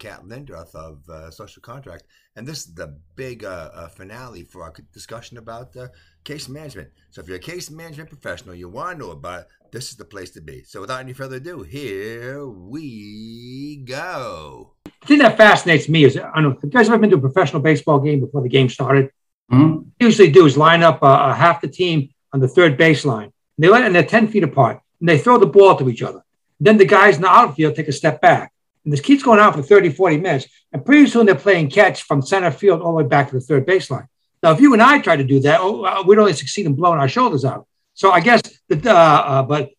Kat Lindroth of uh, Social Contract. And this is the big uh, uh finale for our discussion about uh, case management. So if you're a case management professional, you want to know about it, this is the place to be. So without any further ado, here we go. The thing that fascinates me is, I don't know, if you guys ever been to a professional baseball game before the game started? Mm-hmm. usually do is line up uh, half the team on the third baseline. And they let, and they're 10 feet apart and they throw the ball to each other. Then the guys in the outfield take a step back. And this keeps going on for 30, 40 minutes. And pretty soon they're playing catch from center field all the way back to the third baseline. Now, if you and I try to do that, oh, uh, we'd only succeed in blowing our shoulders out. So I guess, that, uh, uh, but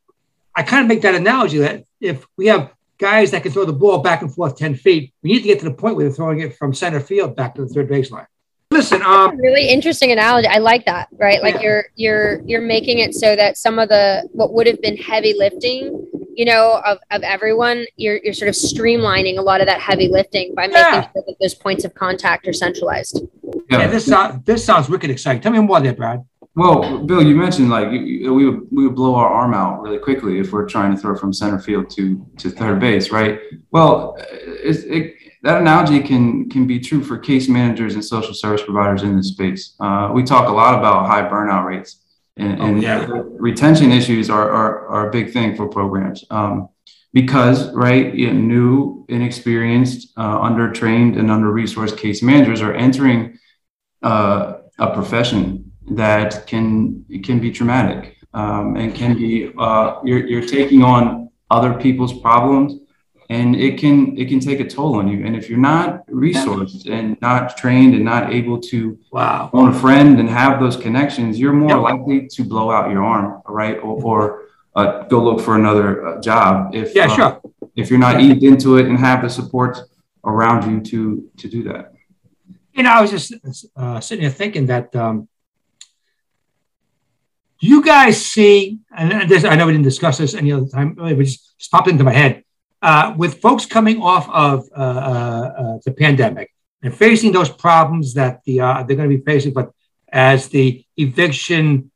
I kind of make that analogy that if we have guys that can throw the ball back and forth 10 feet, we need to get to the point where they're throwing it from center field back to the third baseline. Listen, um, really interesting analogy. I like that. Right, like yeah. you're you're you're making it so that some of the what would have been heavy lifting, you know, of, of everyone, you're you're sort of streamlining a lot of that heavy lifting by making sure that those points of contact are centralized. Yeah, yeah this sounds this sounds wicked exciting. Tell me more there, Brad. Well, Bill, you mentioned like we would we would blow our arm out really quickly if we're trying to throw from center field to to third base, right? Well, it, it that analogy can can be true for case managers and social service providers in this space. Uh, we talk a lot about high burnout rates, and, and oh, yeah. retention issues are, are, are a big thing for programs um, because right, you know, new, inexperienced, uh, undertrained, and under resourced case managers are entering uh, a profession that can can be traumatic um, and can be uh, you're, you're taking on other people's problems and it can it can take a toll on you and if you're not resourced and not trained and not able to wow. own a friend and have those connections you're more yep. likely to blow out your arm right or, or uh, go look for another uh, job if yeah, uh, sure. if you're not eased into it and have the support around you to to do that you know i was just uh, sitting here thinking that um, do you guys see and this, i know we didn't discuss this any other time but it just, just popped into my head uh, with folks coming off of uh, uh, uh, the pandemic and facing those problems that the, uh, they're going to be facing, but as the eviction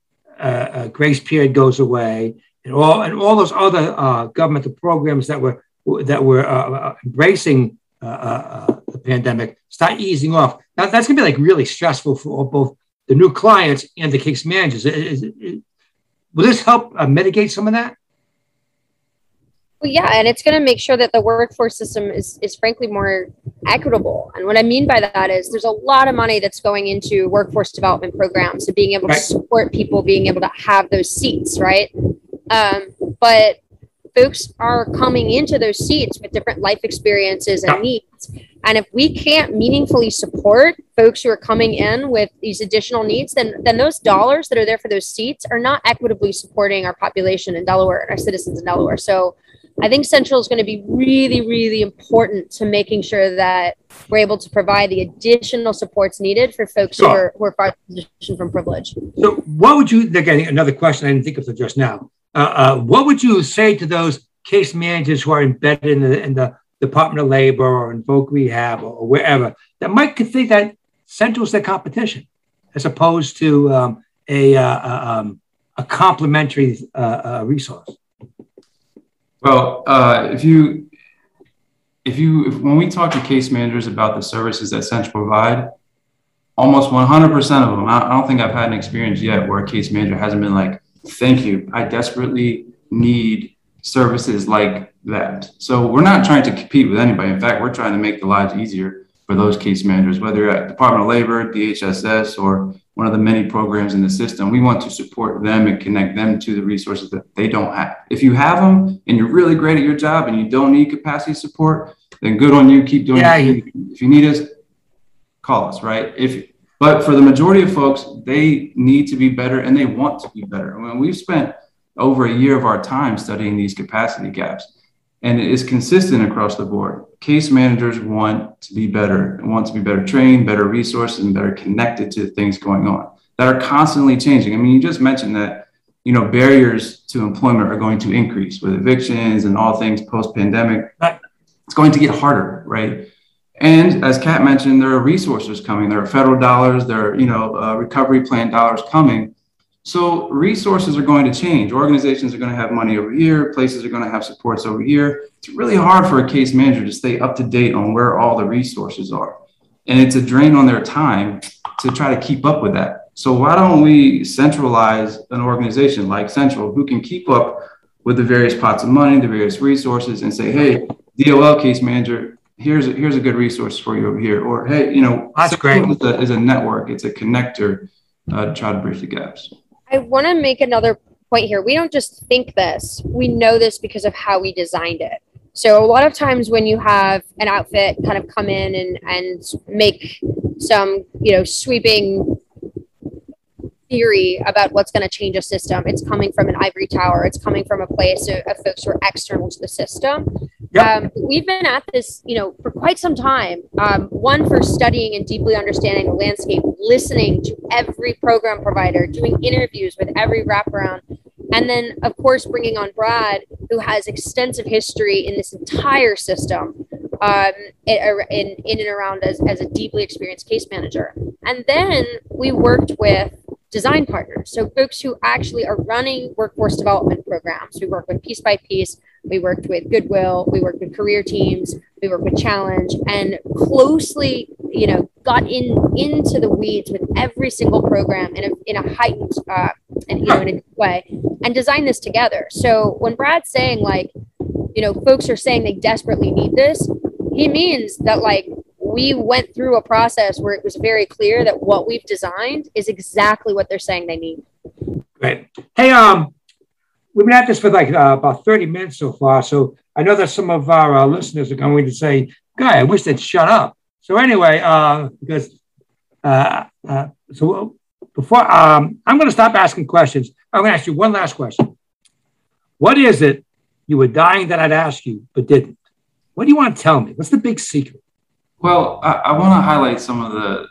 grace period goes away, and all and all those other governmental programs that were that were embracing the pandemic start easing off. That's going to be like really stressful for both the new clients and the case managers. Is, is, is, will this help mitigate some of that? Well, yeah, and it's going to make sure that the workforce system is is frankly more equitable. And what I mean by that is there's a lot of money that's going into workforce development programs and being able right. to support people being able to have those seats, right? Um, but folks are coming into those seats with different life experiences and needs. And if we can't meaningfully support folks who are coming in with these additional needs, then then those dollars that are there for those seats are not equitably supporting our population in Delaware, and our citizens in Delaware. So I think Central is going to be really, really important to making sure that we're able to provide the additional supports needed for folks who are, who are far position from privilege. So, what would you, again, another question I didn't think of just now. Uh, uh, what would you say to those case managers who are embedded in the, in the Department of Labor or in Voc Rehab or, or wherever that might think that Central's their competition as opposed to um, a, uh, uh um, a complementary uh, uh, resource? Well, uh, if you if you if, when we talk to case managers about the services that Central provide, almost 100% of them, I, I don't think I've had an experience yet where a case manager hasn't been like, "Thank you, I desperately need services like that." So we're not trying to compete with anybody. In fact, we're trying to make the lives easier for those case managers, whether at Department of Labor, DHSS, or one of the many programs in the system. We want to support them and connect them to the resources that they don't have. If you have them and you're really great at your job and you don't need capacity support, then good on you. Keep doing yeah, it. If you need us, call us, right? If but for the majority of folks, they need to be better and they want to be better. I mean, we've spent over a year of our time studying these capacity gaps and it is consistent across the board. Case managers want to be better, want to be better trained, better resourced, and better connected to things going on that are constantly changing. I mean, you just mentioned that you know barriers to employment are going to increase with evictions and all things post-pandemic. It's going to get harder, right? And as Kat mentioned, there are resources coming. There are federal dollars. There are you know uh, recovery plan dollars coming So resources are going to change. Organizations are going to have money over here. Places are going to have supports over here. It's really hard for a case manager to stay up to date on where all the resources are. And it's a drain on their time to try to keep up with that. So why don't we centralize an organization like Central who can keep up with the various pots of money, the various resources, and say, hey, DOL case manager, here's a, here's a good resource for you over here. Or hey, you know, that's great. Is a, is a network. It's a connector uh, to try to bridge the gaps. I want to make another point here. We don't just think this, we know this because of how we designed it. So a lot of times when you have an outfit kind of come in and, and make some, you know, sweeping theory about what's going to change a system, it's coming from an ivory tower. It's coming from a place of, of folks who are external to the system. Yep. Um, we've been at this, you know, for quite some time. Um, one for studying and deeply understanding the landscape, listening to every program provider, doing interviews with every wraparound, and then of course bringing on Brad, who has extensive history in this entire system, um, in in and around as as a deeply experienced case manager. And then we worked with design partners. So folks who actually are running workforce development programs. We work with piece by piece. We worked with Goodwill. We worked with career teams. We worked with Challenge and closely, you know, got in into the weeds with every single program in a, in a heightened uh, and you know in a way and design this together. So when Brad's saying like, you know, folks are saying they desperately need this, he means that like we went through a process where it was very clear that what we've designed is exactly what they're saying they need. Great. Hey, um, we've been at this for like uh, about 30 minutes so far. So I know that some of our uh, listeners are going to say, Guy, I wish they'd shut up. So anyway, uh, because uh, uh, so before um, I'm going to stop asking questions, I'm going to ask you one last question. What is it you were dying that I'd ask you but didn't? What do you want to tell me? What's the big secret? Well, I, I want to highlight some of the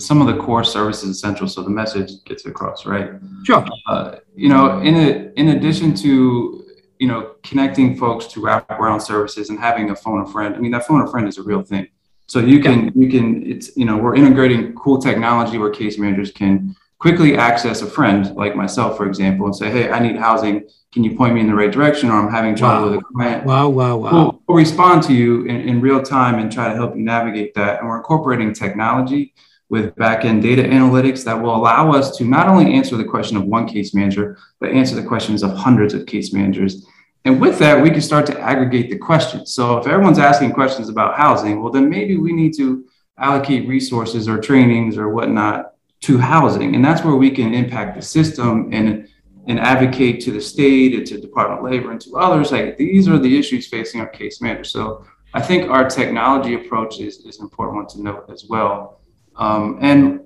some of the core services essential so the message gets across, right? Sure. Uh, you know, in a, in addition to you know connecting folks to wraparound services and having a phone a friend, I mean that phone a friend is a real thing. So you can yeah. you can it's you know we're integrating cool technology where case managers can quickly access a friend like myself, for example, and say, hey, I need housing. Can you point me in the right direction? Or I'm having trouble wow. with a client. Wow, wow, wow. We'll, we'll respond to you in, in, real time and try to help you navigate that. And we're incorporating technology with backend data analytics that will allow us to not only answer the question of one case manager, but answer the questions of hundreds of case managers. And with that, we can start to aggregate the questions. So if everyone's asking questions about housing, well, then maybe we need to allocate resources or trainings or whatnot to housing. And that's where we can impact the system and, and advocate to the state and to Department of Labor and to others. Like these are the issues facing our case managers. So I think our technology approach is, is an important one to note as well. Um, and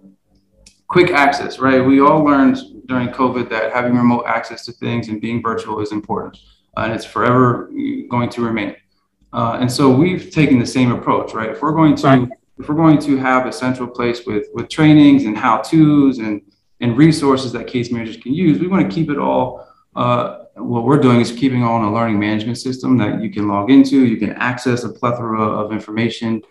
quick access, right? We all learned during COVID that having remote access to things and being virtual is important. Uh, and it's forever going to remain. Uh, and so we've taken the same approach, right? If we're going to right if we're going to have a central place with with trainings and how tos and and resources that case managers can use, we want to keep it all. Uh, what we're doing is keeping on a learning management system that you can log into. You can access a plethora of information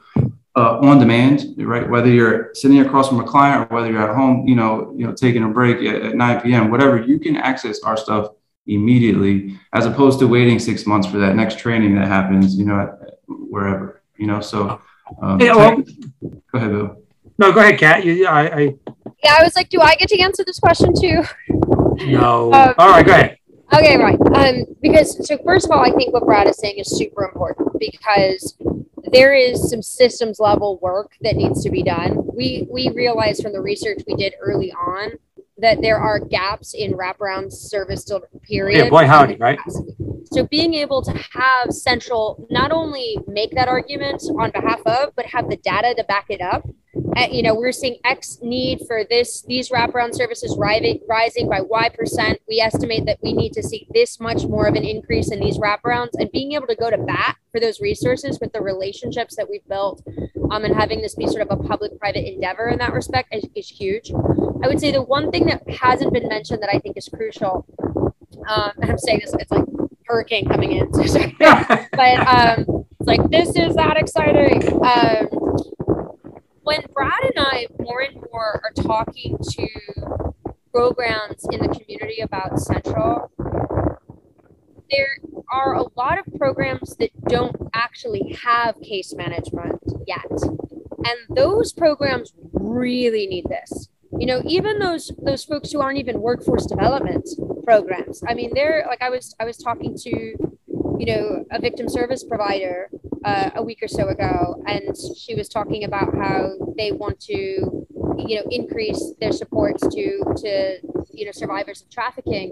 uh, on demand, right? Whether you're sitting across from a client or whether you're at home, you know, you know, taking a break at, at 9 p.m., whatever, you can access our stuff immediately, as opposed to waiting six months for that next training that happens, you know, wherever, you know. So um, yeah, well, go ahead, Bill. No, go ahead, Kat. You, I, I, yeah, I was like, do I get to answer this question too? No. Um, all right, go ahead. Okay, right. Um, because so first of all, I think what Brad is saying is super important because there is some systems level work that needs to be done. We we realized from the research we did early on that there are gaps in wraparound service period. Yeah, boy howdy, right? So being able to have central not only make that argument on behalf of, but have the data to back it up. Uh, you know, we're seeing X need for this these wraparound services rising rising by Y percent. We estimate that we need to see this much more of an increase in these wraparounds, and being able to go to bat for those resources with the relationships that we've built, um, and having this be sort of a public-private endeavor in that respect is, is huge. I would say the one thing that hasn't been mentioned that I think is crucial, um, and I'm saying this, it's like hurricane coming in. So but um, it's like, this is that exciting. Um, when Brad and I more and more are talking to programs in the community about Central, there are a lot of programs that don't actually have case management yet. And those programs really need this. You know, even those those folks who aren't even workforce development programs. I mean, they're like I was I was talking to, you know, a victim service provider uh, a week or so ago, and she was talking about how they want to, you know, increase their supports to to you know survivors of trafficking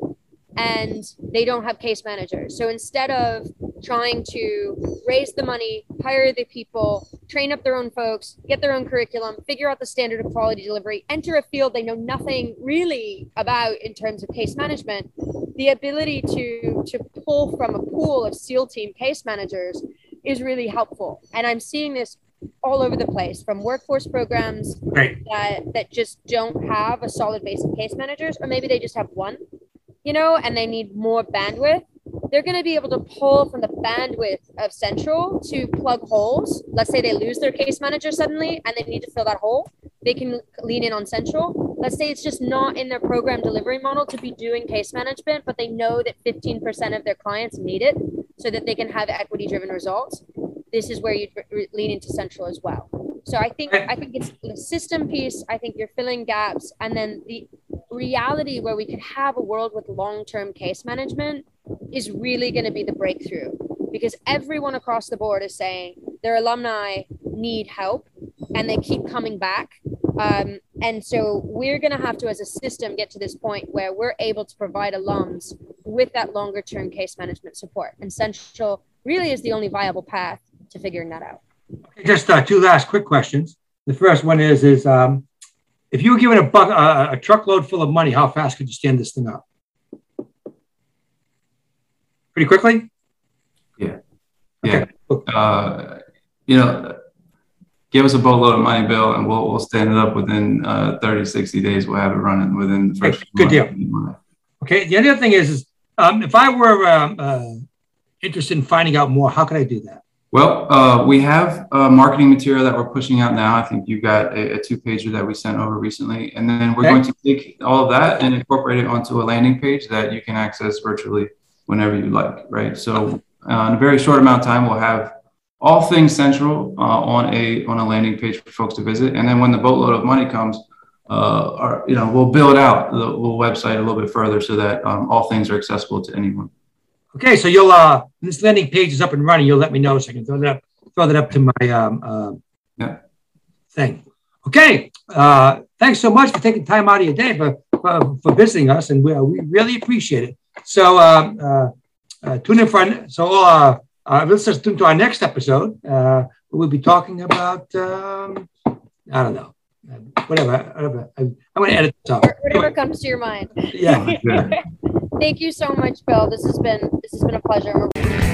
and they don't have case managers. So instead of trying to raise the money, hire the people, train up their own folks, get their own curriculum, figure out the standard of quality delivery, enter a field they know nothing really about in terms of case management, the ability to to pull from a pool of SEAL team case managers is really helpful. And I'm seeing this all over the place from workforce programs Great. that that just don't have a solid base of case managers or maybe they just have one you know, and they need more bandwidth, they're going to be able to pull from the bandwidth of Central to plug holes. Let's say they lose their case manager suddenly and they need to fill that hole. They can lean in on Central. Let's say it's just not in their program delivery model to be doing case management, but they know that 15% of their clients need it so that they can have equity driven results. This is where you lean into Central as well. So I think I think it's the system piece. I think you're filling gaps, and then the reality where we could have a world with long-term case management is really going to be the breakthrough because everyone across the board is saying their alumni need help and they keep coming back um, and so we're going to have to as a system get to this point where we're able to provide alums with that longer term case management support and central really is the only viable path to figuring that out okay, just uh, two last quick questions the first one is is um, if you were given a, buck, uh, a truckload full of money, how fast could you stand this thing up? Pretty quickly? Yeah. Yeah. Okay. Uh, you know, give us a boatload of money, Bill, and we'll, we'll stand it up within uh, 30, 60 days. We'll have it running within the first. Good deal. Okay. The other thing is, is um, if I were um, uh, interested in finding out more, how could I do that? Well, uh, we have uh, marketing material that we're pushing out now. I think you've got a, a two pager that we sent over recently. And then we're okay. going to take all of that and incorporate it onto a landing page that you can access virtually whenever you like, right? So, uh, in a very short amount of time, we'll have all things central uh, on a on a landing page for folks to visit. And then when the boatload of money comes, uh, our, you know, we'll build out the little website a little bit further so that um, all things are accessible to anyone. Okay, so you'll uh this landing page is up and running. You'll let me know so I can throw that up, throw that up to my um uh, yeah. thing. Okay, uh, thanks so much for taking time out of your day for for, for visiting us, and we, uh, we really appreciate it. So um, uh, uh, tune in for so uh, uh, let's just tune to our next episode. Uh, we'll be talking about um, I don't know whatever. whatever. I'm, I'm going to edit this out. Whatever comes to your mind. Yeah. Thank you so much, Bill. This has been this has been a pleasure.